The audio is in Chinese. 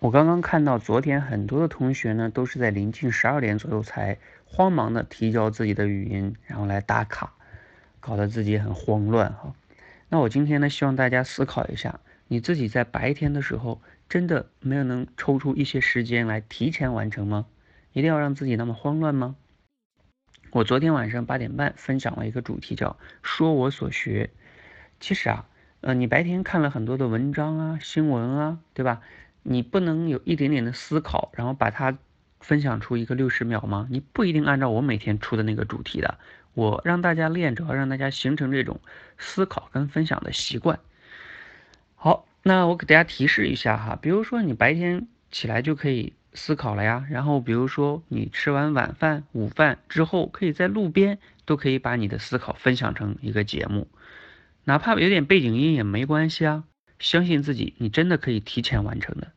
我刚刚看到昨天很多的同学呢，都是在临近十二点左右才慌忙的提交自己的语音，然后来打卡，搞得自己很慌乱哈。那我今天呢，希望大家思考一下，你自己在白天的时候，真的没有能抽出一些时间来提前完成吗？一定要让自己那么慌乱吗？我昨天晚上八点半分享了一个主题，叫“说我所学”。其实啊，呃，你白天看了很多的文章啊、新闻啊，对吧？你不能有一点点的思考，然后把它分享出一个六十秒吗？你不一定按照我每天出的那个主题的。我让大家练，主要让大家形成这种思考跟分享的习惯。好，那我给大家提示一下哈，比如说你白天起来就可以。思考了呀，然后比如说你吃完晚饭、午饭之后，可以在路边都可以把你的思考分享成一个节目，哪怕有点背景音也没关系啊。相信自己，你真的可以提前完成的。